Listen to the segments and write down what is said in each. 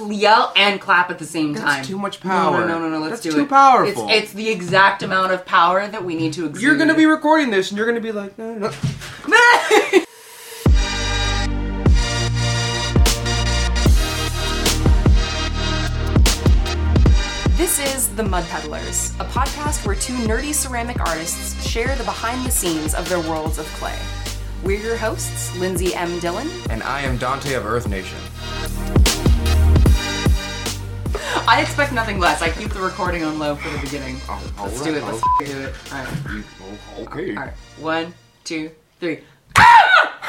us yell and clap at the same That's time. too much power. No, no, no, no. Let's do it. That's do too it. powerful. It's, it's the exact amount of power that we need to exude. You're gonna be recording this, and you're gonna be like, no, no, no. This is The Mud Peddlers, a podcast where two nerdy ceramic artists share the behind the scenes of their worlds of clay. We're your hosts, Lindsey M. Dillon. and I am Donte of Earth Nation. I expect nothing less. I keep the recording on low for the beginning. Oh, Let's all do it. Let's oh. f- do it. All right. Oh, okay. All right. One, two, three. Ah,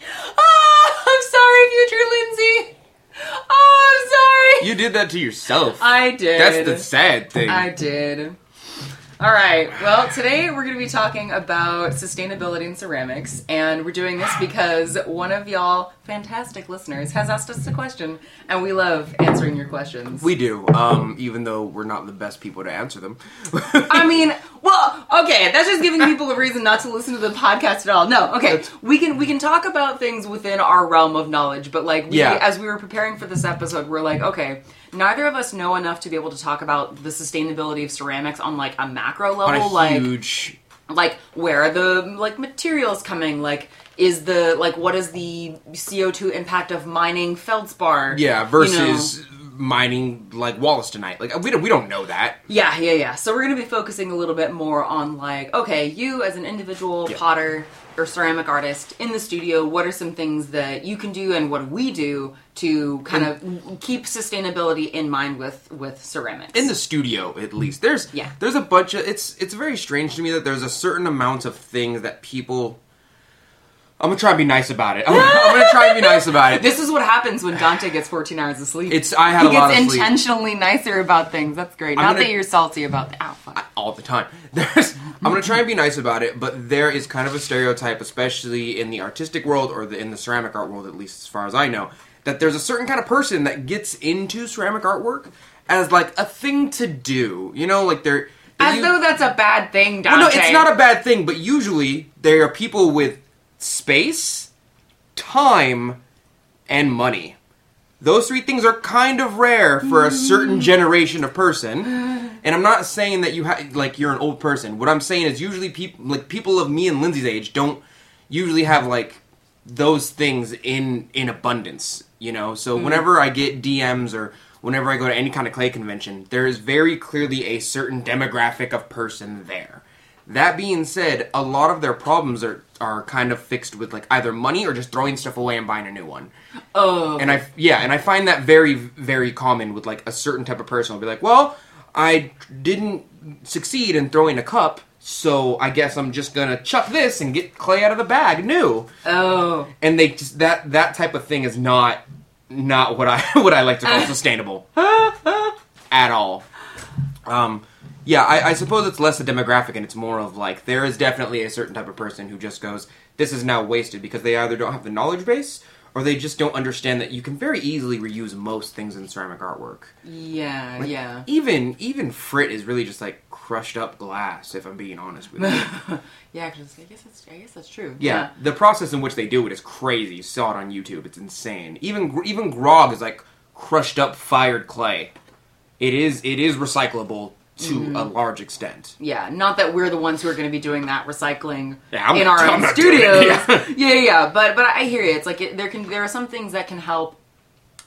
I'm sorry, future Lindsey. Oh, I'm sorry. You did that to yourself. I did. That's the sad thing. I did. All right. Well, today we're going to be talking about sustainability in ceramics, and we're doing this because one of y'all fantastic listeners has asked us a question, and we love answering your questions. we do, um, even though we're not the best people to answer them. I mean, well, okay, that's just giving people a reason not to listen to the podcast at all. No, okay, That's- we can we can talk about things within our realm of knowledge, but like, we, Yeah. as we were preparing for this episode, we're like, okay, neither of us know enough to be able to talk about the sustainability of ceramics on like a macro level, like huge. like where are the like materials coming, like. Is the like what is the CO two impact of mining feldspar? Yeah, you know? versus mining like wollastonite. Like we don't we don't know that. Yeah, yeah, yeah. So we're going to be focusing a little bit more on like, okay, you as an individual Yeah. potter or ceramic artist in the studio, what are some things that you can do and what do we do to kind of keep sustainability in mind with with ceramics? in the studio at mm-hmm. least there's Yeah. there's a bunch of it's it's very strange to me that there's a certain amount of things that people i'm gonna try and be nice about it i'm, I'm gonna try and be nice about it this is what happens when Donte gets 14 hours of sleep. it's i had he a lot gets of sleep intentionally nicer about things. That's great. I'm Not gonna- that you're salty about the oh, fuck. all the time there's i'm gonna try and be nice about it but there is kind of a stereotype especially in the artistic world or the, in the ceramic art world at least as far as i know that there's a certain kind of person that gets into ceramic artwork as like a thing to do you know like they're As though that's a bad thing, Donte. Well, no, it's not a bad thing, but usually there are people with space, time, and money. Those three things are kind of rare for a certain generation of person. And I'm not saying that you ha- like you're an old person. What I'm saying is usually people like people of me and Lindsey's age don't usually have like those things in in abundance, you know. So mm. whenever I get DMs or whenever I go to any kind of clay convention, there is very clearly a certain demographic of person there. That being said, a lot of their problems are are kind of fixed with like either money or just throwing stuff away and buying a new one. Oh, And I yeah, and I find that very very common with like a certain type of person I'll be like, "Well, I didn't succeed in throwing a cup, so I guess I'm just going to chuck this and get clay out of the bag new." oh. And they just that that type of thing is not not what I what I like to call sustainable at all. Um yeah, I, I suppose it's less a demographic and it's more of like there is definitely a certain type of person who just goes, This is now wasted because they either don't have the knowledge base or they just don't understand that you can very easily reuse most things in ceramic artwork. Yeah, Like, yeah. Even even frit is really just like crushed up glass, if I'm being honest with you. Yeah, because I guess that's I guess that's true. yeah, the process in which they do it is crazy. You saw it on YouTube; it's insane. Even even grog is like crushed up fired clay. It is it is recyclable to Mm-hmm. a large extent. Yeah, not that we're the ones who are going to be doing that recycling Yeah, in our I'm own studios. yeah. yeah, yeah, but but I hear you. It's like it, there can there are some things that can help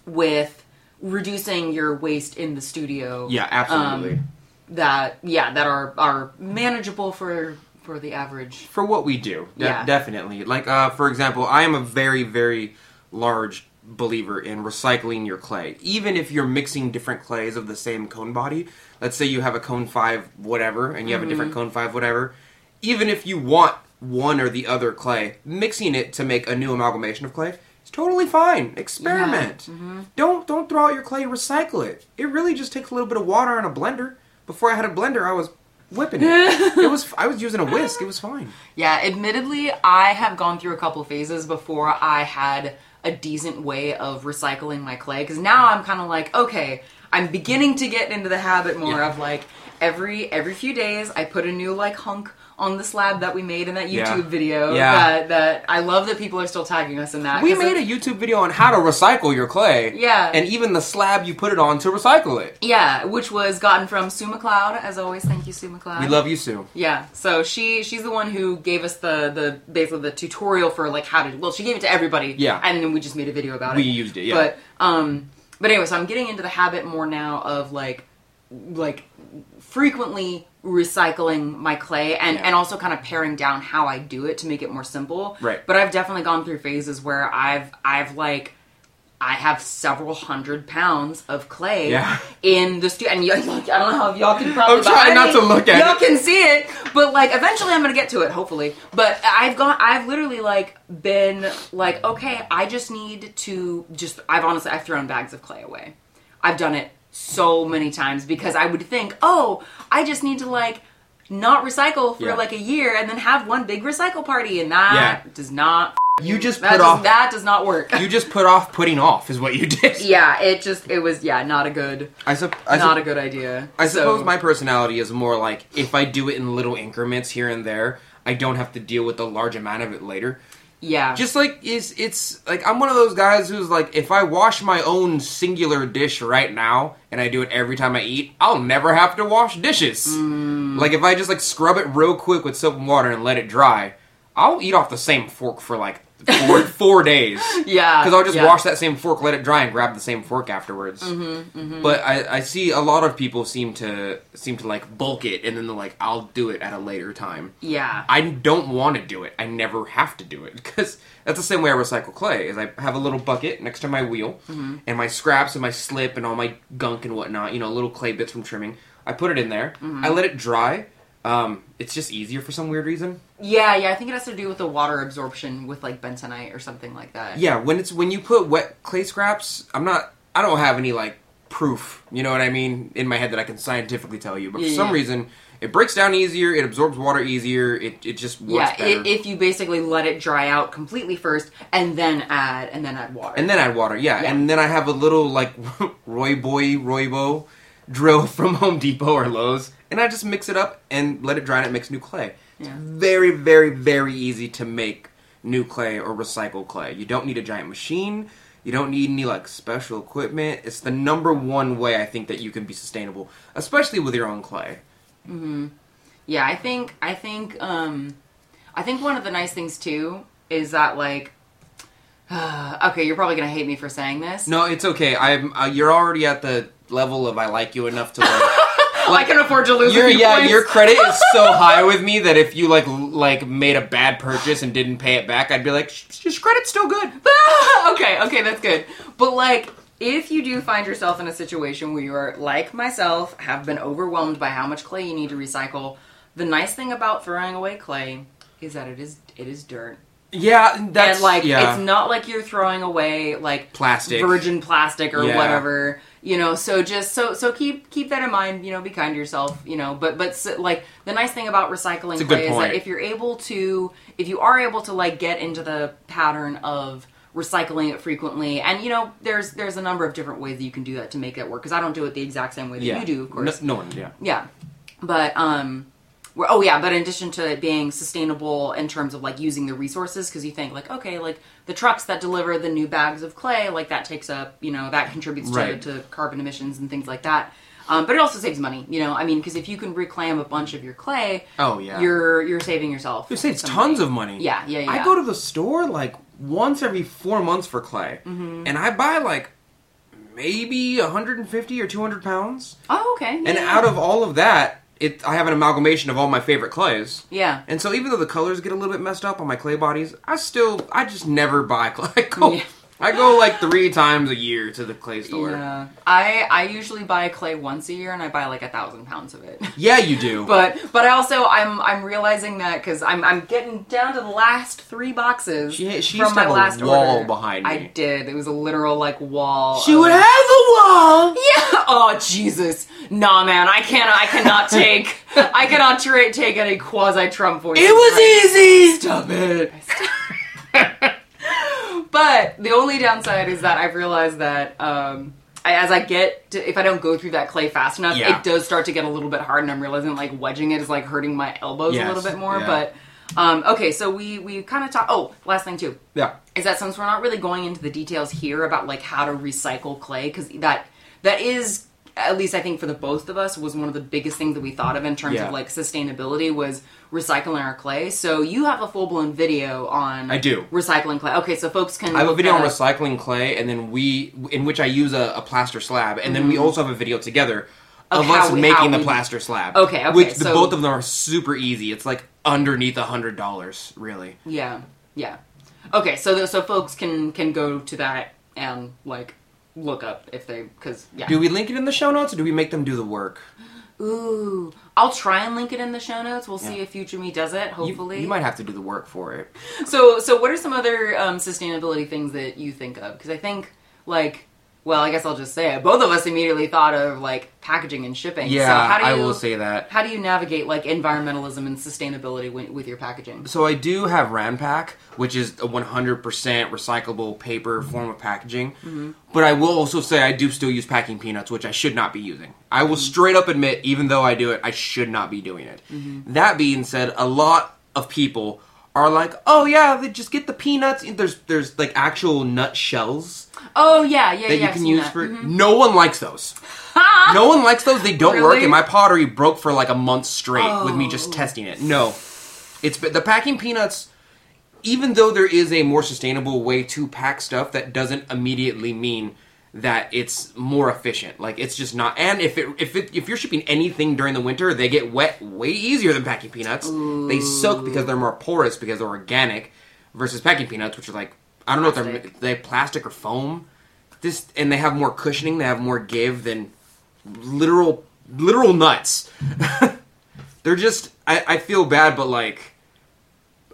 with reducing your waste in the studio. Yeah, absolutely. Um, that yeah that are are manageable for for the average. for what we do. De- Yeah. definitely. Like, uh, for example, I am a very, very large believer in recycling your clay. Even if you're mixing different clays of the same cone body, let's say you have a cone 5 whatever, and you have a different Mm-hmm. cone 5 whatever, even if you want one or the other clay, mixing it to make a new amalgamation of clay is totally fine. Experiment. Mm-hmm. Don't don't throw out your clay, recycle it. It really just takes a little bit of water and a blender. Before I had a blender, I was whipping it. it was I was using a whisk. It was fine. Yeah, admittedly, I have gone through a couple phases before I had a decent way of recycling my clay because now I'm kind of like, okay, I'm beginning to get into the habit more Yeah. of like every every few days I put a new like hunk on the slab that we made in that YouTube Yeah. video. Yeah. That that I love that people are still tagging us in that. We made a YouTube video on how to recycle your clay. Yeah. And even the slab you put it on to recycle it. yeah, which was gotten from Sue McLeod. As always, thank you, Sue McLeod. We love you, Sue. Yeah, so she she's the one who gave us the the basically the tutorial for like how to. Well, she gave it to everybody. Yeah. and then we just made a video about We it. We used it, yeah. But um, but anyway, so I'm getting into the habit more now of like like frequently recycling my clay and Yeah. and also kind of paring down how I do it to make it more simple. Right. But I've definitely gone through phases where I've I've like. I have several hundred pounds of clay Yeah. in the studio, and y- I don't know how y'all can probably. I'm trying not me, to look at y'all it. can see it, but like eventually I'm gonna get to it, hopefully. But I've gone, I've literally like been like, okay, I just need to just. I've honestly, I've thrown bags of clay away. I've done it so many times because I would think, oh, I just need to like not recycle for Yeah. like a year and then have one big recycle party, and that Yeah. does not. You just That put does, off. that does not work. You just put off putting off, is what you did. yeah, it just it was yeah not a good I, sup- I, not sup- a good idea. I So- suppose my personality is more like if I do it in little increments here and there, I don't have to deal with a large amount of it later. yeah Just like is it's like I'm one of those guys who's like if I wash my own singular dish right now and I do it every time I eat, I'll never have to wash dishes. Mm. Like if I just like scrub it real quick with soap and water and let it dry, I'll eat off the same fork for like four four days. yeah Because I'll just yeah. wash that same fork, let it dry, and grab the same fork afterwards. Mm-hmm, But I, I see a lot of people seem to seem to like bulk it, and then they're like, "I'll do it at a later time." Yeah. I don't want to do it. I never have to do it because that's the same way I recycle clay. Is I have a little bucket next to my wheel, Mm-hmm. and my scraps and my slip and all my gunk and whatnot. You know, little clay bits from trimming. I put it in there. Mm-hmm. I let it dry. Um, it's just easier for some weird reason. Yeah, yeah, I think it has to do with the water absorption with like bentonite or something like that. Yeah, when it's when you put wet clay scraps, I'm not. I don't have any like proof. You know what I mean in my head that I can scientifically tell you. But for Yeah, some yeah. reason, it breaks down easier. It absorbs water easier. It it just works Yeah, better. i- if you basically let it dry out completely first and then add and then add water. and then add water. Yeah. Yeah. and then I have a little like Roy Boy Roybo drill from Home Depot or Lowe's, and I just mix it up and let it dry, and it makes new clay. It's very very very easy to make new clay or recycle clay. You don't need a giant machine. You don't need any like special equipment. It's the number one way I think that you can be sustainable, especially with your own clay. Mhm. yeah, I think I think um I think one of the nice things too is that like okay, you're probably gonna hate me for saying this. No, it's okay. I'm. Uh, you're already at the level of I like you enough to like. I can afford to lose. Your yeah, points. your credit is so high with me that if you like like made a bad purchase and didn't pay it back, I'd be like, "Sh- your credit's still good. okay, okay, that's good. But like, if you do find yourself in a situation where you are like myself, have been overwhelmed by how much clay you need to recycle, the nice thing about throwing away clay is that it is it is dirt. Yeah, that's and like yeah. it's not like you're throwing away like Plastic. virgin plastic or Yeah. whatever you know so just so so keep keep that in mind you know be kind to yourself you know but but s like the nice thing about recycling It's a good clay is that if you're able to if you are able to like get into the pattern of recycling it frequently and you know there's there's a number of different ways that you can do that to make that work because i don't do it the exact same way that yeah. you do of course No, no one. Yeah. yeah. But um oh yeah, but in addition to it being sustainable in terms of like using the resources because you think like okay, like the trucks that deliver the new bags of clay, like that takes up, you know, that contributes to, Right. to carbon emissions and things like that. Um, but it also saves money, you know. I mean, because if you can reclaim a bunch of your clay, Oh yeah. you're you're saving yourself. It saves tons money. of money. Yeah, yeah, yeah. I go to the store like once every four months for clay, Mm-hmm. and I buy like maybe 150 or 200 pounds. Oh, okay. And yeah. out of all of that, it I have an amalgamation of all my favorite clays. yeah, And so even though the colors get a little bit messed up on my clay bodies, I still I just never buy clay. I go, Yeah. I go like three times a year to the clay store. Yeah. I I usually buy clay once a year, and I buy like a thousand pounds of it. Yeah, you do. But but I also I'm I'm realizing that because I'm I'm getting down to the last three boxes She- she from my last wall order. behind me. I did. It was a literal like wall. she of- would have a wall. Yeah. Oh Jesus. Nah, man. I can't. I cannot take. I cannot tra- take any quasi Trump voice. It was easy. Stop it. But the only downside is that I've realized that um, I, as I get to, if I don't go through that clay fast enough, Yeah. it does start to get a little bit hard, and I'm realizing like wedging it is like hurting my elbows a little bit more. yeah. But um, okay, so we we kind of talk. Oh, last thing too Yeah. is that since we're not really going into the details here about like how to recycle clay because that that is at least I think for the both of us was one of the biggest things that we thought of in terms Yeah. of like sustainability was recycling our clay. So you have a full blown video on I do. recycling clay. Okay, so folks can I have a video on up. recycling clay, and then we, in which I use a, a plaster slab, and then we mm-hmm. also have a video together Of of, us we- making the we- plaster slab. Okay, okay, Which the, so- both of them are super easy. It's like underneath a hundred dollars, really. Yeah, yeah. Okay, so th- so folks can can go to that and like look up if they because yeah. Do we link it in the show notes, or do we make them do the work? Ooh, I'll try and link it in the show notes. We'll see if Future Me does it. You, Hopefully, you might have to do the work for it. So, so what are some other um, sustainability things that you think of? Because I think, like, well, I guess I'll just say it. Both of us immediately thought of like packaging and shipping. Yeah, so how do you, I will say that. How do you navigate like environmentalism and sustainability with, with your packaging? So I do have Ranpak, which is a 100% recyclable paper form of packaging. Mm-hmm. But I will also say I do still use packing peanuts, which I should not be using. I will straight up admit, even though I do it, I should not be doing it. Mm-hmm. That being said, a lot of people are like, "Oh yeah, they just get the peanuts." There's there's like actual nut shells Oh yeah, yeah, that yeah. you can use that. for. Mhm. No one likes those. no one likes those. They don't work, Really? and my pottery broke for like a month straight with me just Oh. testing it. No, it's the packing peanuts. Even though there is a more sustainable way to pack stuff, that doesn't immediately mean that it's more efficient. Like it's just not. And if it if it if you're shipping anything during the winter, they get wet way easier than packing peanuts. They soak because they're more porous because they're organic, versus packing peanuts, which are like I don't know if they're Plastic. they plastic or foam. This and they have more cushioning. They have more give than literal literal nuts. They're just I, I feel bad, but like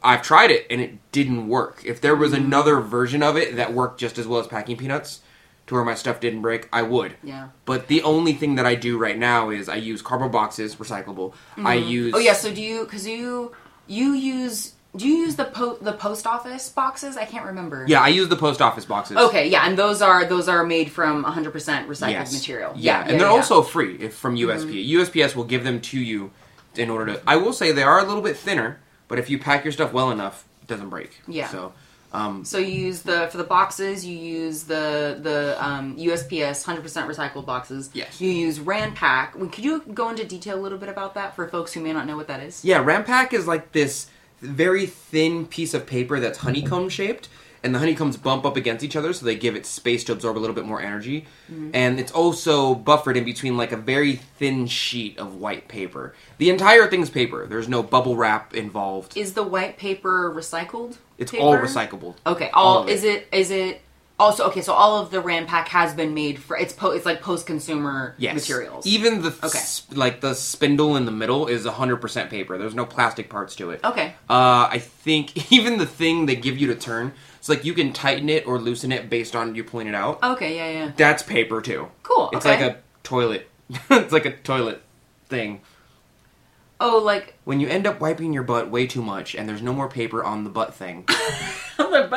I've tried it and it didn't work. If there was mm-hmm. another version of it that worked just as well as packing peanuts, to where my stuff didn't break, I would. Yeah. But the only thing that I do right now is I use cardboard boxes, recyclable. I mm-hmm. oh, use Oh yeah. So do you? Because you you use do you use the po- the post office boxes? I can't remember. yeah I use the post office boxes. Okay. Yeah, and those are those are made from 100% recycled Yes. material. Yeah, and they're also free if from USP. USPS will give them to you in order to. I will say they are a little bit thinner, but if you pack your stuff well enough, it doesn't break. Yeah. So, um, So you use the for the boxes. You use the the um, USPS 100% recycled boxes. Yes. You use Ranpak. Well, Could you go into detail a little bit about that for folks who may not know what that is? yeah, Ranpak is like this very thin piece of paper that's honeycomb shaped, and the honeycombs bump up against each other, so they give it space to absorb a little bit more energy. Mm-hmm. And it's also buffered in between like a very thin sheet of white paper. The entire thing's paper. There's no bubble wrap involved. Is the white paper recycled? It's paper? all recyclable. Okay. All, All is it is it also okay? So all of the Ranpak has been made for it's po- it's like post consumer Yes. materials. Even the Okay. sp- like the spindle in the middle is 100% paper. There's no plastic parts to it. okay. Uh, I think even the thing they give you to turn, it's like you can tighten it or loosen it based on you pulling it out. Okay. Yeah. Yeah. That's paper too. Cool. It's okay. like a toilet. it's like a toilet thing. Oh like When you end up wiping your butt way too much and there's no more paper on the butt thing. like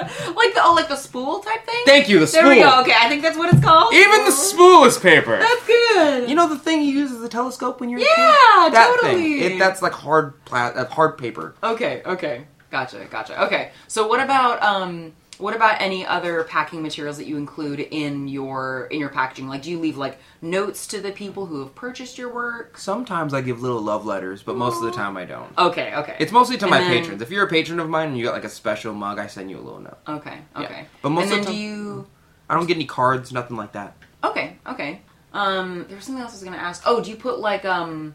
the oh like the spool type thing. Thank you, the There we spool. go. Okay, I think that's what it's called. Even the spool is paper. That's good. You know the thing you use as a telescope when you're a Yeah? That totally. thing. It, that's like hard pla- uh, hard paper. Okay, okay. Gotcha, gotcha. Okay. So what about um what about any other packing materials that you include in your in your packaging? Like do you leave like notes to the people who have purchased your work? Sometimes I give little love letters, but most of the time I don't. Okay, okay. It's mostly to And my then- patrons. If you're a patron of mine and you got like a special mug, I send you a little note. Okay, okay. But most and of then the do time- you I don't get any cards, nothing like that. Okay, okay. Um there was something else I was gonna ask. Oh, do you put like um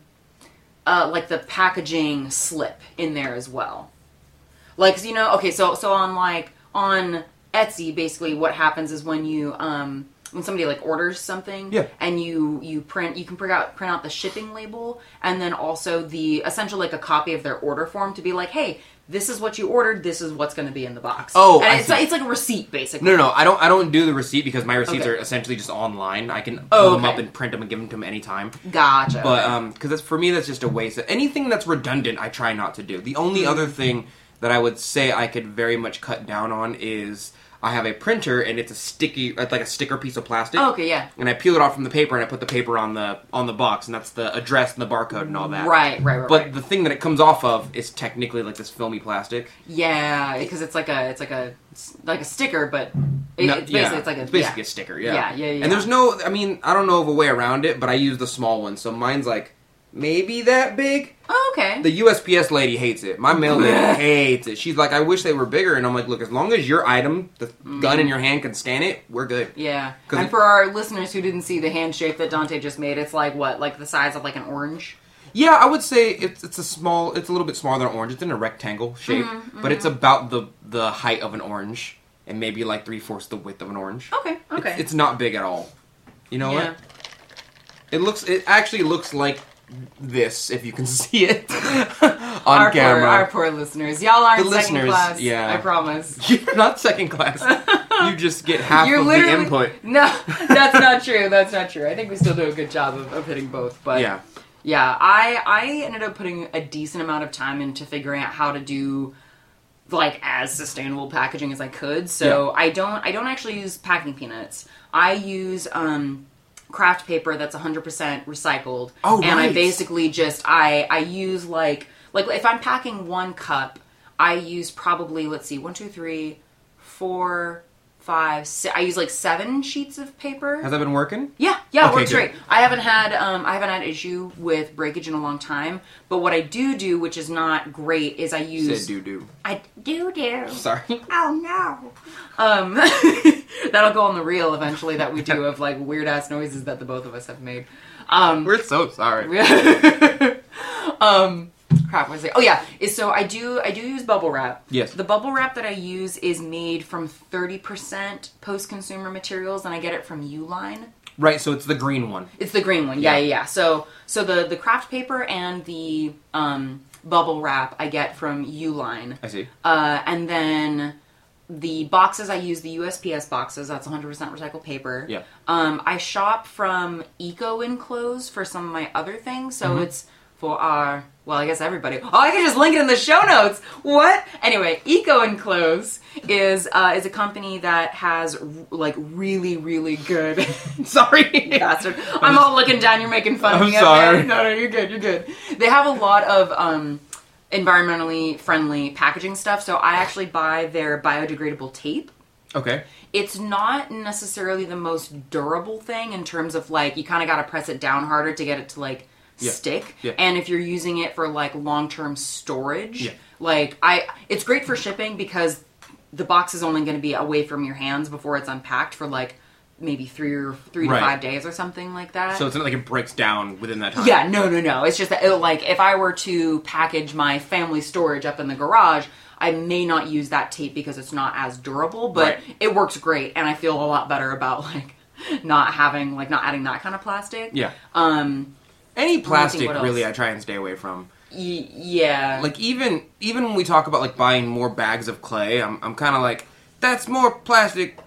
uh like the packaging slip in there as well? Like 'cause, you know, okay, so so on like on Etsy, basically what happens is when you um when somebody like orders something Yeah. and you you print you can print out print out the shipping label and then also the essential like a copy of their order form to be like hey this is what you ordered this is what's going to be in the box Oh, and I it's, see. like, it's like a receipt basically No, no, no, I don't. I don't do the receipt because my receipts Okay. are essentially just online. I can pull Oh, them up and print them and give them to them anytime. gotcha But um, because that's for me, that's just a waste. Anything that's redundant, I try not to do. The only Mm-hmm. other thing that I would say I could very much cut down on is I have a printer and it's a sticky, it's like a sticker piece of plastic. Oh, okay, yeah. And I peel it off from the paper and I put the paper on the on the box and that's the address and the barcode and all that. Right, right, right. But right. the thing that it comes off of is technically like this filmy plastic. yeah, because it's like a it's like a like a sticker, but it, No, it's basically yeah, it's like a it's basically yeah. a sticker. Yeah. Yeah, yeah, yeah. And there's no, I mean, I don't know of a way around it, but I use the small one, so mine's like maybe that big. Oh, okay. The USPS lady hates it. My mail lady hates it. She's like, I wish they were bigger, and I'm like, look, as long as your item, the gun in your hand, can scan it, we're good. Yeah. And for our listeners who didn't see the hand shape that Donte just made, it's like what, like the size of like an orange. Yeah, I would say it's it's a small, it's a little bit smaller than orange. It's in a rectangle shape, Mm-hmm, but it's about the the height of an orange, and maybe like three fourths the width of an orange. Okay. Okay. It's, it's not big at all. You know yeah. what? It looks. It actually looks like this if you can see it on our camera. Poor, our poor listeners. Y'all aren't The second listeners, class. yeah. I promise. You're not second class. you just get half You're of the input. No, that's not true. That's not true. I think we still do a good job of, of hitting both. But Yeah. yeah, I I ended up putting a decent amount of time into figuring out how to do like as sustainable packaging as I could. So I don't I don't actually use packing peanuts. I use um craft paper that's 100% recycled. Oh, and I basically just I I use like like if I'm packing one cup, I use probably let's see, one, two, three, four, five, six. I use like seven sheets of paper. Has that been working? Yeah, yeah, it Okay, works good. great. I haven't had um, I haven't had an issue with breakage in a long time. But what I do do, which is not great, is I use Said doo doo. I do do. Sorry. Oh no. Um, that'll go on the reel eventually that we do of like weird ass noises that the both of us have made. Um, We're so sorry. um, crap. Was it? Oh yeah. Is so I do I do use bubble wrap. Yes. The bubble wrap that I use is made from thirty percent post consumer materials, and I get it from Uline. Right, so it's the green one. It's the green one. Yeah, Yeah. yeah, yeah. So so the the craft paper and the um, bubble wrap I get from Uline. I see. Uh, and then the boxes I use the USPS boxes. That's 100% recycled paper. Yeah. Um, I shop from EcoEnclose for some of my other things, so Mm-hmm. it's for our well, I guess everybody. Oh, I can just link it in the show notes. What? Anyway, EcoEnclose is uh, is a company that has r- like really really good. Sorry. bastard. I'm all looking down. You're making fun of I'm me. up sorry. there. No, no, you're good. You're good. They have a lot of um, environmentally friendly packaging stuff. So I actually buy their biodegradable tape. Okay. It's not necessarily the most durable thing in terms of like you kind of got to press it down harder to get it to like Yeah. stick. Yeah. And if you're using it for like long-term storage, Yeah. like I it's great for shipping because the box is only going to be away from your hands before it's unpacked for like maybe 3 or 3 Right. to 5 days or something like that. So it's not like it breaks down within that time. Yeah, no, no, no. It's just that, it, like, if I were to package my family storage up in the garage, I may not use that tape because it's not as durable, but Right. it works great, and I feel a lot better about like not having like not adding that kind of plastic. Yeah. Um. Any plastic, really, I try and stay away from. Y- yeah. Like even even when we talk about like buying more bags of clay, I'm I'm kind of like that's more plastic.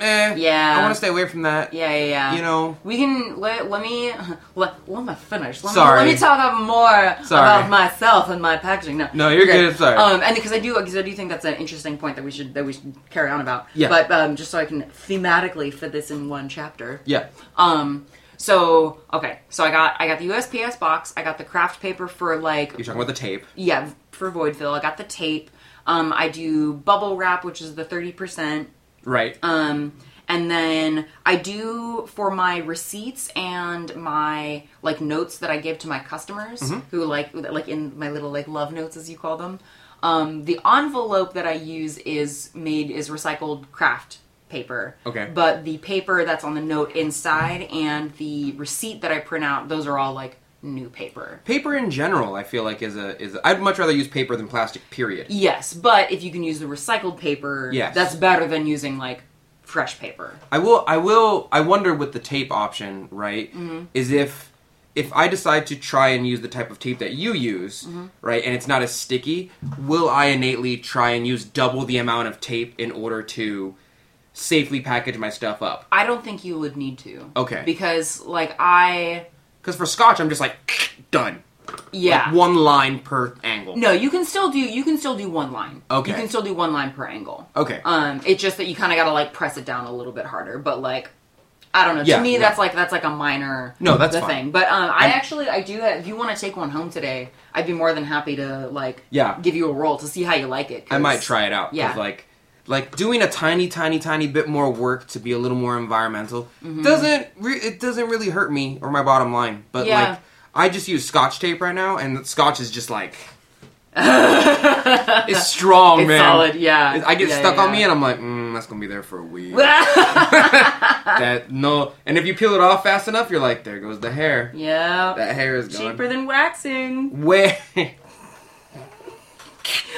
Eh. Yeah. I want to stay away from that. yeah, yeah, yeah. You know. we can let, let me let, let me finish. Let Sorry. Me, let me talk up more Sorry. about myself and my packaging. No, No, you're good. Sorry. Um, and because I do, because I do think that's an interesting point that we should that we should carry on about. Yeah. But um, just so I can thematically fit this in one chapter. Yeah. Um. So okay. So I got I got the USPS box. I got the craft paper for like You're talking about the tape. yeah for void fill. I got the tape. Um. I do bubble wrap, which is the thirty percent. Right. Um, and then I do for my receipts and my like notes that I give to my customers Mm-hmm. who like like in my little like love notes as you call them. Um, the envelope that I use is made is recycled craft paper. Okay. But the paper that's on the note inside and the receipt that I print out, those are all like new paper. paper in general, I feel like is a is. I'd much rather use paper than plastic. Period. Yes, but if you can use the recycled paper, Yes. that's better than using like fresh paper. I will. I will. I wonder with the tape option, right? Mm-hmm. Is if if I decide to try and use the type of tape that you use, Mm-hmm. right, and it's not as sticky, will I innately try and use double the amount of tape in order to safely package my stuff up? I don't think you would need to. Okay. Because like I Because for Scotch, I'm just like done. Yeah. Like one line per angle. No, you can still do you can still do one line. Okay. You can still do one line per angle. Okay. Um, it's just that you kind of got to like press it down a little bit harder. But like, I don't know. Yeah, to me, yeah. that's like that's like a minor. No, that's the fine. thing. But um, I I'm- actually I do that. If you want to take one home today, I'd be more than happy to like Yeah. give you a roll to see how you like it. I might try it out. Yeah. Like, like doing a tiny, tiny, tiny bit more work to be a little more environmental Mm-hmm. doesn't re- it doesn't really hurt me or my bottom line. But Yeah. like, I just use Scotch tape right now, and Scotch is just like. it's strong, It's man. solid. Yeah. I get Yeah, stuck on me, and I'm like, mm, that's gonna be there for a week. that no, and if you peel it off fast enough, you're like, there goes the hair. yeah. That hair is gone. Cheaper than waxing. Way.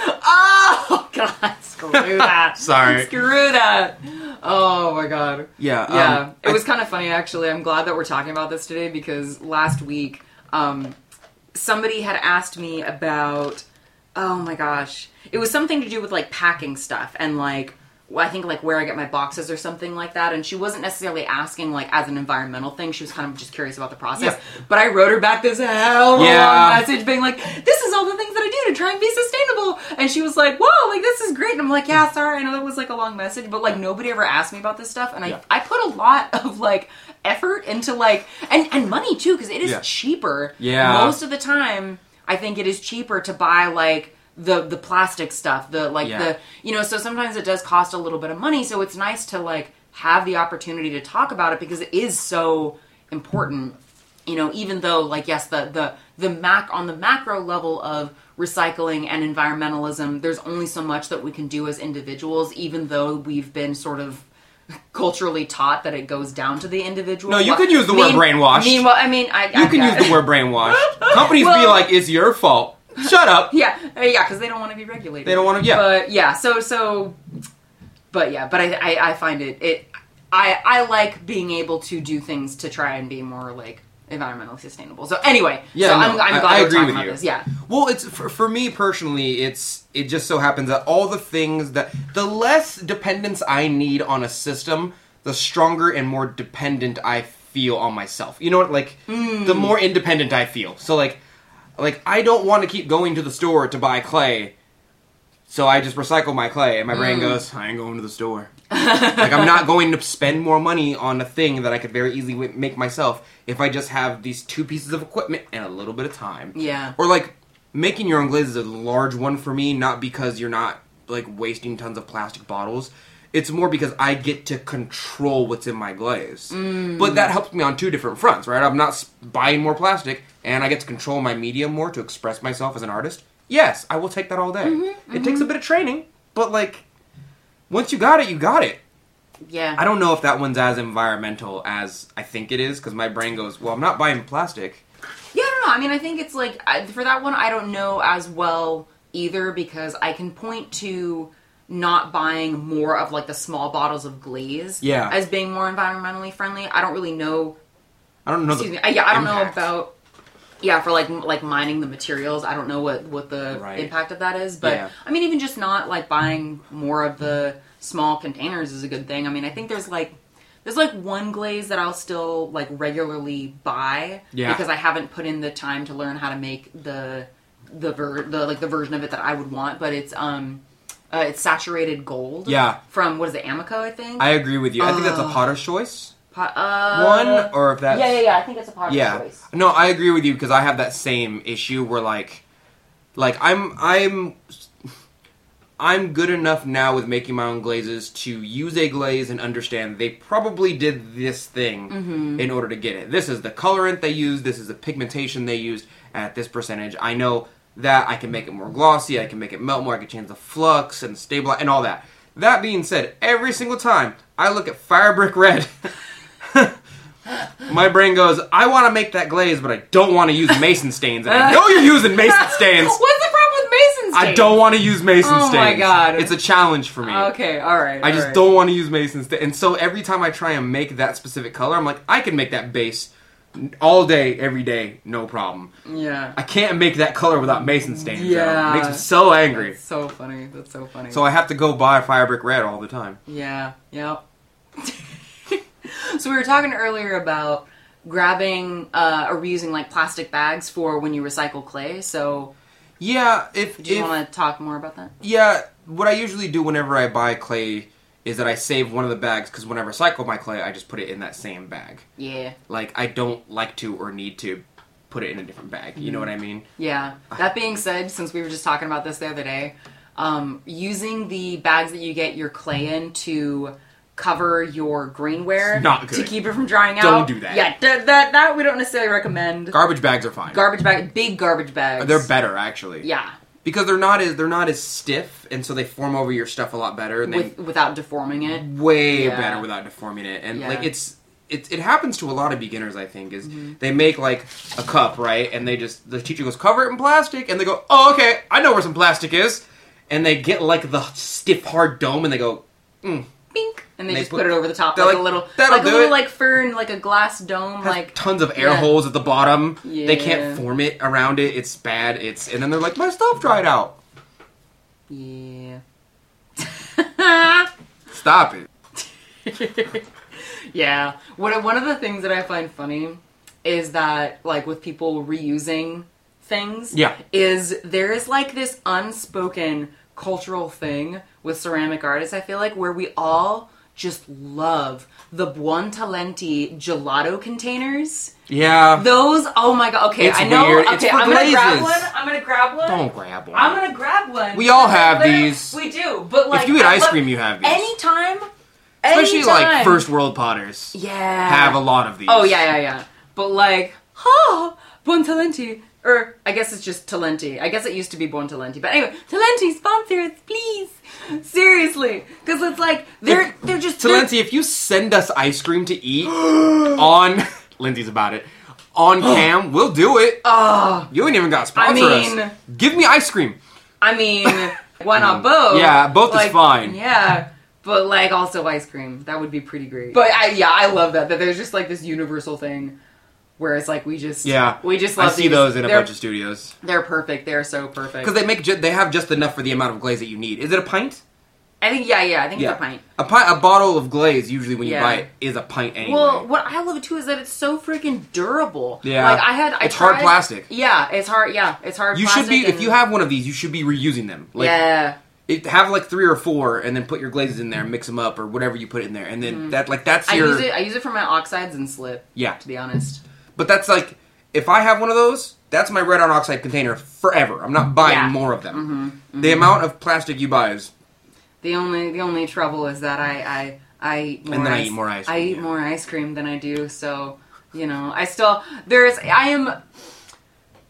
Oh God! Screw that. Sorry. Screw that. Oh my God. yeah. Yeah, um, it I- was kind of funny actually. I'm glad that we're talking about this today because last week, um, somebody had asked me about. Oh my gosh, it was something to do with like packing stuff and like. I think like where I get my boxes or something like that, and she wasn't necessarily asking like as an environmental thing. She was kind of just curious about the process. Yeah. But I wrote her back this hell Yeah. long message, being like, "This is all the things that I do to try and be sustainable." And she was like, "Whoa, like this is great." And I'm like, "Yeah, sorry, I know that was like a long message, but like nobody ever asked me about this stuff, and I Yeah. I put a lot of like effort into like and and money too because it is Yeah. cheaper. Yeah. most of the time, I think it is cheaper to buy like the the plastic stuff, the like Yeah. the you know. So sometimes it does cost a little bit of money. So it's nice to like have the opportunity to talk about it because it is so important you know even though like yes the the the mac on the macro level of recycling and environmentalism there's only so much that we can do as individuals even though we've been sort of culturally taught that it goes down to the individual No, you could use the word brainwashed. meanwhile i mean i You can use the word brainwash. Companies be like, "It's your fault." Shut up. yeah uh, yeah because they don't want to be regulated They don't want to. Yeah. but yeah so so but yeah but I, I i find it it i i like being able to do things to try and be more like environmentally sustainable so anyway Yeah, so no, i'm, I'm glad I we're agree talking with about you. this yeah Well, it's for, for me personally. It's it just so happens that all the things that the less dependence I need on a system, the stronger and more dependent I feel on myself. You know what? Like Hmm. the more independent I feel. So like, like I don't want to keep going to the store to buy clay. So I just recycle my clay, and my brain Hmm. goes, "I ain't going to the store." like I'm not going to spend more money on a thing that I could very easily wi- make myself if I just have these two pieces of equipment and a little bit of time. Yeah. Or like making your own glaze is a large one for me, not because you're not like wasting tons of plastic bottles. It's more because I get to control what's in my glaze. But that helps me on two different fronts, right? I'm not buying more plastic, and I get to control my medium more to express myself as an artist. Yes, I will take that all day. Mm-hmm, it mm-hmm. takes a bit of training, but like once you got it, you got it. yeah I don't know if that one's as environmental as I think it is because my brain goes, "Well, I'm not buying plastic." Yeah, I don't know. I mean, I think it's like I, for that one, I don't know as well either because I can point to not buying more of like the small bottles of glaze Yeah. as being more environmentally friendly. I don't really know. I don't know. Excuse me. I, yeah, I don't know about. Yeah, for like like mining the materials, I don't know what what the Right. impact of that is, but Yeah. I mean, even just not like buying more of the small containers is a good thing. I mean, I think there's like there's like one glaze that I'll still like regularly buy Yeah. because I haven't put in the time to learn how to make the the ver- the like the version of it that I would want, but it's um uh, it's saturated gold. Yeah. From what is it, Amaco? I think. I agree with you. I think that's a Uh, Potter's choice Po- uh, one, or if that's yeah, yeah, yeah. I think it's a Potter's yeah. choice. No, I agree with you because I have that same issue where like, like I'm I'm I'm good enough now with making my own glazes to use a glaze and understand they probably did this thing Mm-hmm. in order to get it. This is the colorant they used. This is the pigmentation they used at this percentage. I know that I can make it more glossy. I can make it melt more. I can change the flux and stabilize and all that. That being said, every single time I look at Firebrick Red. My brain goes, I want to make that glaze, but I don't want to use mason stains. And I know you're using mason stains. What's the problem with Mason stains? I don't want to use mason Oh stains. my God. It's a challenge for me. Okay, all right. I just right. don't want to use mason stains. And so every time I try and make that specific color, I'm like, I can make that base all day, every day, no problem. Yeah. I can't make that color without mason stains. though. Yeah. It makes me so angry. That's so funny. That's so funny. So I have to go buy Fire Brick Red all the time. yeah. Yep. so we were talking earlier about grabbing uh, or reusing like plastic bags for when you recycle clay. So, Yeah, if, do you want to talk more about that? yeah, what I usually do whenever I buy clay is that I save one of the bags because when I recycle my clay, I just put it in that same bag. Yeah, Like I don't like to or need to put it in a different bag. You know what I mean? yeah. That being said, since we were just talking about this the other day, um, using the bags that you get your clay in to cover your greenware Not to keep it from drying out. Don't do that. Yeah, that that, that we don't necessarily recommend. Garbage bags are fine. garbage bag, big garbage bags. They're better actually. Yeah, because they're not as they're not as stiff, and so they form over your stuff a lot better, and they with without deforming it. way Yeah. better without deforming it. And Yeah. like it's it, it happens to a lot of beginners. I think is Mm-hmm. they make like a cup right, and they just the teacher goes cover it in plastic, and they go oh okay I know where some plastic is, and they get like the stiff hard dome, and they go mm, Bink, and they, They just put- put, it over the top like, like, a little, "That'll like a little it." like fern, like a glass dome, like tons of air yeah. holes at the bottom. They can't form it around it. It's bad. It's and then they're like my stuff dried out. yeah. Stop it. yeah. What one of the things that I find funny is that like with people reusing things, Yeah. is there is like this unspoken cultural thing with ceramic artists. I feel like where we all just love the Buon Talenti gelato containers. Yeah. Those, oh my god. Okay, It's I know. weird. Okay, It's for I'm gonna grab glazes. one. I'm gonna grab one. Don't grab one. I'm gonna grab one. We all have these. We do, but like if you eat I ice love- cream, you have these. anytime, Especially like first world potters yeah, have a lot of these. Oh yeah, yeah, yeah. But like, oh, Buon Talenti, or I guess it's just Talenti. I guess it used to be Buon Talenti, but anyway, Talenti sponsor us, please. Seriously, because it's like they're they're just Talenti. they're- if you send us ice cream to eat on Lindsey's about it on cam, we'll do it. Oh, You ain't even got sponsor mean- us. Give me ice cream. I mean, why not mm. both? Yeah, both is fine. Yeah. But like also ice cream, that would be pretty great. But I, yeah, I love that that there's just like this universal thing, where it's like we just Yeah, we just I see these. those in a they're, bunch of studios They're perfect. They're so perfect. because they make ju- they have just enough for the amount of glaze that you need. Is it a pint? I think yeah, yeah. I think Yeah, it's a pint. A pint, a bottle of glaze usually when you Yeah. buy it is a pint anyway. Well, what I love too is that it's so freaking durable. Yeah. like I had. I It's hard plastic. Yeah, it's hard. Yeah, it's hard. Plastic. You should be if you have one of these, you should be reusing them. Like, yeah, it, have like three or four, and then put your glazes in there, mix them up, or whatever you put in there, and then that like that's Mm-hmm. I use it. I use it for my oxides and slip. yeah. To be honest. But that's like if I have one of those, that's my red iron oxide container forever. I'm not buying Yeah. Mm-hmm. more of them. The amount of plastic you buy is The only the only trouble is that I I I eat more And then I eat more ice Cream, I eat yeah. more ice cream than I do. So you know, I still there's I am.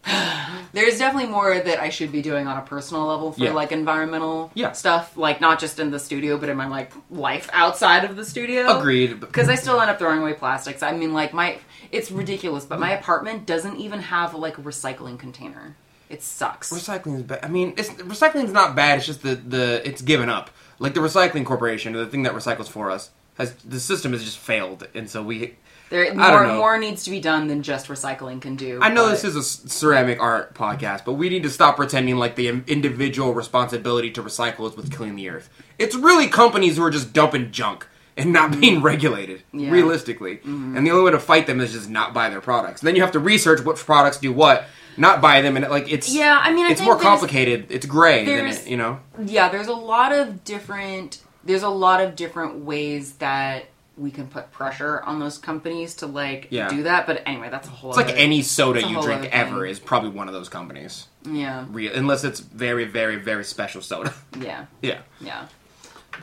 There's definitely more that I should be doing on a personal level for Yeah. like environmental Yeah. stuff, like not just in the studio, but in my like life outside of the studio. agreed. because I still end up throwing away plastics. I mean, like my, it's ridiculous, but my apartment doesn't even have like a recycling container. It sucks. Recycling is bad. I mean, it's recycling is not bad. It's just the the it's given up. Like the recycling corporation, or the thing that recycles for us, has the system has just failed, and so we. There, don't more, know. more needs to be done than just recycling can do. I know this is a ceramic art podcast, but we need to stop pretending like the individual responsibility to recycle is with killing the earth. It's really companies who are just dumping junk and not being regulated, Mm-hmm. Yeah. Mm-hmm. realistically. And the only way to fight them is just not buy their products. And then you have to research what products do what, not buy them, and like it's Yeah, I mean, I it's more complicated. It's gray than it, you know. Yeah, there's a lot of different. There's a lot of different ways that we can put pressure on those companies to like Yeah. do that. But anyway, that's a whole. It's like any soda you drink ever is probably one of those companies. Yeah, Real, unless it's very, very, very special soda. yeah. yeah. Yeah.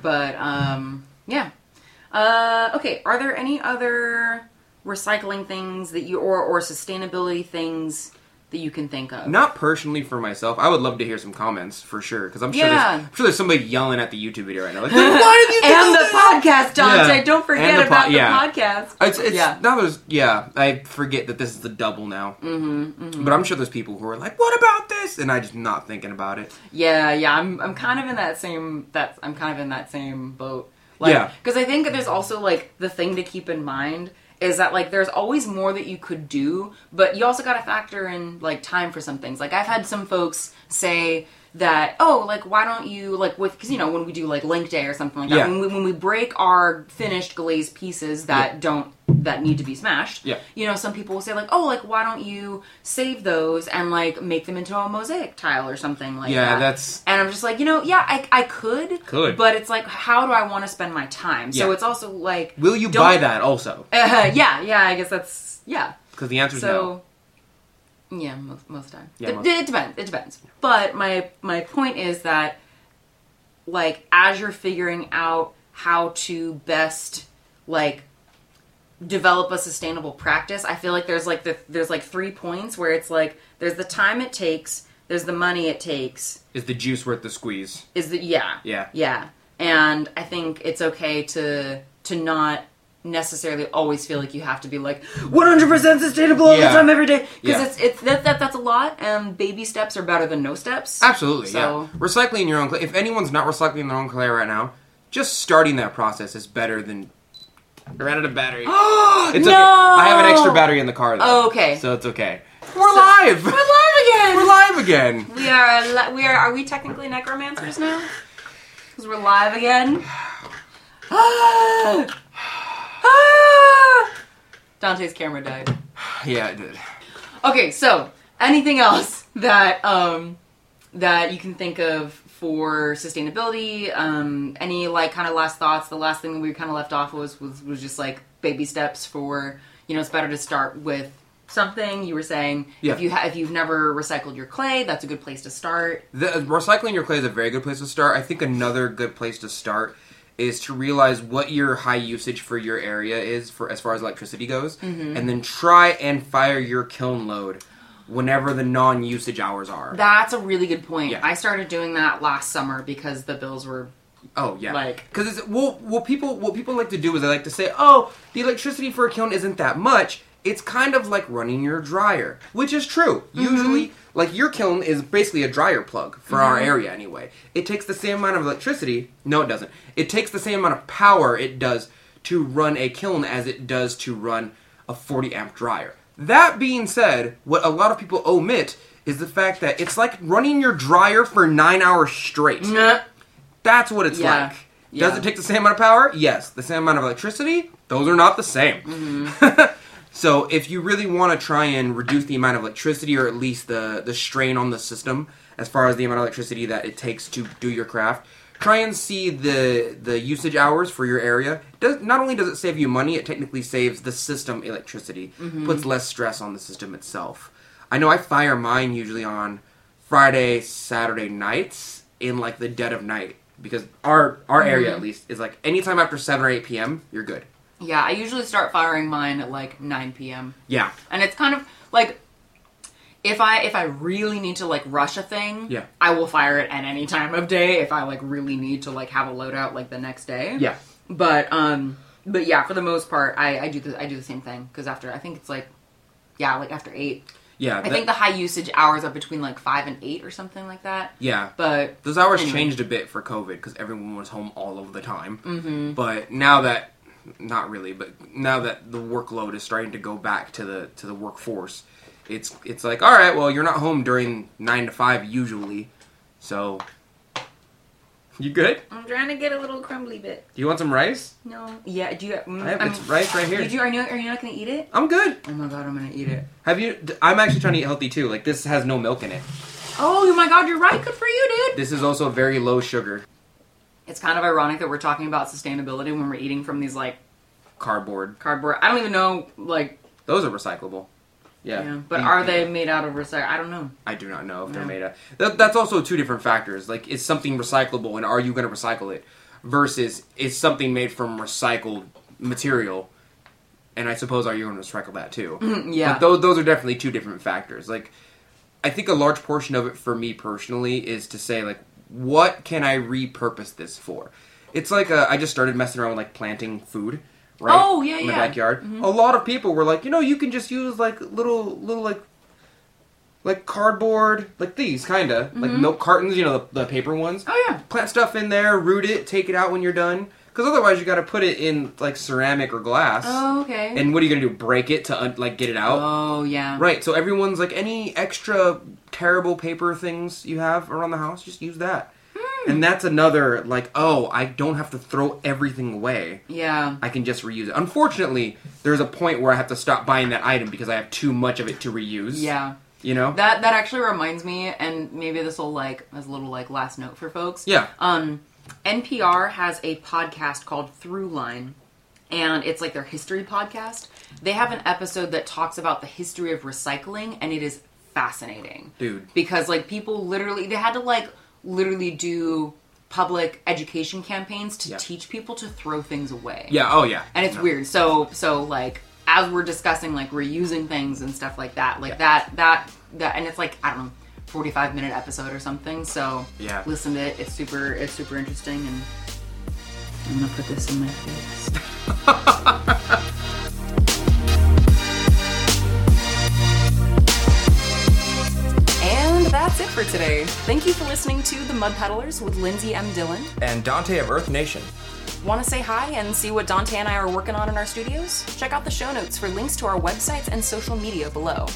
But um yeah. Uh okay, are there any other recycling things that you or or sustainability things that you can think of? Not personally for myself. I would love to hear some comments for sure because I'm sure Yeah. there's I'm sure there's somebody yelling at the YouTube video right now. Like, why did you and the that? podcast, Donte. Yeah. Don't forget the po- about the podcast. It's, it's Yeah. now there's yeah. I forget that this is the double now. Mm-hmm, But I'm sure there's people who are like, "What about this?" And I just not thinking about it. Yeah, yeah. I'm I'm kind of in that same that I'm kind of in that same boat. Like, Yeah. Because I think there's also like the thing to keep in mind is that like there's always more that you could do, but you also got to factor in like time for some things. Like I've had some folks say that oh like why don't you like with because you know when we do like link day or something like that Yeah. when we when we break our finished glazed pieces that don't that need to be smashed. Yeah. You know, some people will say like, "Oh, like why don't you save those and like make them into a mosaic tile or something like Yeah, that?" that's- And I'm just like, you know, yeah, I I could, Could. but it's like, how do I want to spend my time? So Yeah. it's also like, Will you buy that also? Uh, yeah, yeah, I guess that's yeah. Because the answer is no. So, yeah, most most of the time. Yeah, it, it depends. It depends. But my my point is that, like, as you're figuring out how to best like develop a sustainable practice, I feel like there's like the there's like three points where it's like there's the time it takes, there's the money it takes, Is the juice worth the squeeze? is the yeah Yeah. yeah, and I think it's okay to to not necessarily always feel like you have to be like 100% sustainable all Yeah. the time every day because Yeah. it's it's that, that that's a lot and baby steps are better than no steps Absolutely, So- yeah. Recycling your own clay. If anyone's not recycling their own clay right now, just starting that process is better than. I ran out of battery. It's no okay. I have an extra battery in the car though. Oh, okay. So it's okay. We're live! we're live again We're live again! we are we are are we technically necromancers now because we're live again Ah! Ah! Donte's camera died Yeah, it did. Okay, so anything else that um that you can think of for sustainability? Um, any like kind of last thoughts? The last thing we kind of left off was was was just like baby steps for you know it's better to start with something. You were saying Yeah. if you ha- if you've never recycled your clay, that's a good place to start. The, recycling your clay is a very good place to start. I think another good place to start is to realize what your high usage for your area is for as far as electricity goes, Mm-hmm. and then try and fire your kiln load whenever the non-usage hours are. That's a really good point. Yeah. I started doing that last summer because the bills were Oh yeah, Like- because it's well, what people what people like to do is they like to say, oh, the electricity for a kiln isn't that much. It's kind of like running your dryer, which is true. Mm-hmm. Usually, like your kiln is basically a dryer plug for our area anyway. It takes the same amount of electricity. No, it doesn't. It takes the same amount of power it does to run a kiln as it does to run a 40 amp dryer. That being said, what a lot of people omit is the fact that it's like running your dryer for nine hours straight. Nah. That's what it's Yeah. like. Does it take the same amount of power? Yes. The same amount of electricity? Those are not the same. Mm-hmm. so if you really want to try and reduce the amount of electricity or at least the, the strain on the system as far as the amount of electricity that it takes to do your craft, try and see the the usage hours for your area. Does not only does it save you money, it technically saves the system electricity. Mm-hmm. Puts less stress on the system itself. I know I fire mine usually on Friday, Saturday nights in like the dead of night because our our area Mm-hmm. at least is like anytime after 7 or 8 p.m. you're good. Yeah, I usually start firing mine at like 9 p.m. Yeah. and it's kind of like if I if I really need to like rush a thing, Yeah. I will fire it at any time of day if I like really need to like have a loadout like the next day. Yeah. But um but yeah, for the most part I I do the I do the same thing cuz after I think it's like yeah, like after 8. Yeah. I that- think the high usage hours are between like 5 and 8 or something like that. yeah. But Those hours Anyway. changed a bit for COVID because everyone was home all of the time. Mm-hmm. But now that, not really, but now that the workload is starting to go back to the to the workforce, it's it's like all right, well, you're not home during nine to five usually, so you good? I'm trying to get a little crumbly bit. Do you want some rice? No. Yeah, do you mm, I have, I it's rice right here. Did you are you are you not going to eat it? I'm good. Oh my god, I'm going to eat it. Have you? I'm actually trying to eat healthy too. Like this has no milk in it. Oh my god, you're right. Good for you, dude. This is also very low sugar It's kind of ironic that we're talking about sustainability when we're eating from these like cardboard. cardboard. I don't even know like Those are recyclable. Yeah. yeah, but You- are they made out of recycle? I don't know. I do not know if they're made of. That, that's also two different factors. Like, is something recyclable, and are you going to recycle it? Versus, is something made from recycled material, and I suppose are you going to recycle that too? yeah. But those those are definitely two different factors. Like, I think a large portion of it for me personally is to say like, what can I repurpose this for? It's like uh, I just started messing around with like planting food. Right? Oh, yeah, in the yeah. backyard. A lot of people were like, you know, you can just use like little little like like cardboard, like these kind of like milk cartons, you know, the, the paper ones. Mm-hmm. Oh yeah. Plant stuff in there, root it, take it out when you're done. Because otherwise, you got to put it in like ceramic or glass. Oh okay. And what are you gonna do? Break it to un- like get it out? oh yeah. Right. So everyone's like, any extra terrible paper things you have around the house, just use that. And that's another like, oh, I don't have to throw everything away. Yeah. I can just reuse it. Unfortunately, there's a point where I have to stop buying that item because I have too much of it to reuse. Yeah. You know? That that actually reminds me, and maybe this will like as a little like last note for folks. Yeah. Um, NPR has a podcast called Throughline, and it's like their history podcast. They have an episode that talks about the history of recycling, and it is fascinating, Dude. Because like people literally, they had to like literally do public education campaigns to teach people to throw things away. yeah, oh yeah. and it's No. weird. So so like as we're discussing like reusing things and stuff like that, like Yeah. that that that, and it's like I don't know, forty five minute episode or something. So Yeah. listen to it. It's super it's super interesting, and I'm gonna put this in my face. that's it for today. Thank you for listening to The Mud Peddlers with Lindsey M. Dillon. And Donte of Earth Nation. Want to say hi and see what Donte and I are working on in our studios? Check out the show notes for links to our websites and social media below.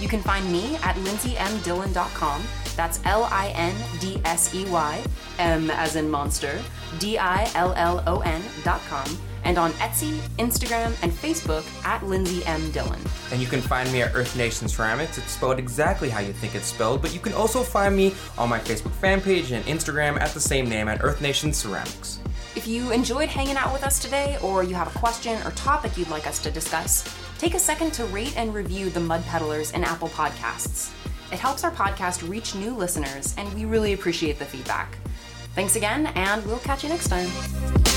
You can find me at lindseymdillon.com. That's L I N D S E Y, M as in monster, D I L L O N.com, and on Etsy, Instagram, and Facebook at Lindsey M. Dillon. And you can find me at Earth Nation Ceramics. It's spelled exactly how you think it's spelled, but you can also find me on my Facebook fan page and Instagram at the same name at Earth Nation Ceramics. If you enjoyed hanging out with us today, or you have a question or topic you'd like us to discuss, take a second to rate and review the Mud Peddlers in Apple Podcasts. It helps our podcast reach new listeners, and we really appreciate the feedback. Thanks again, and we'll catch you next time.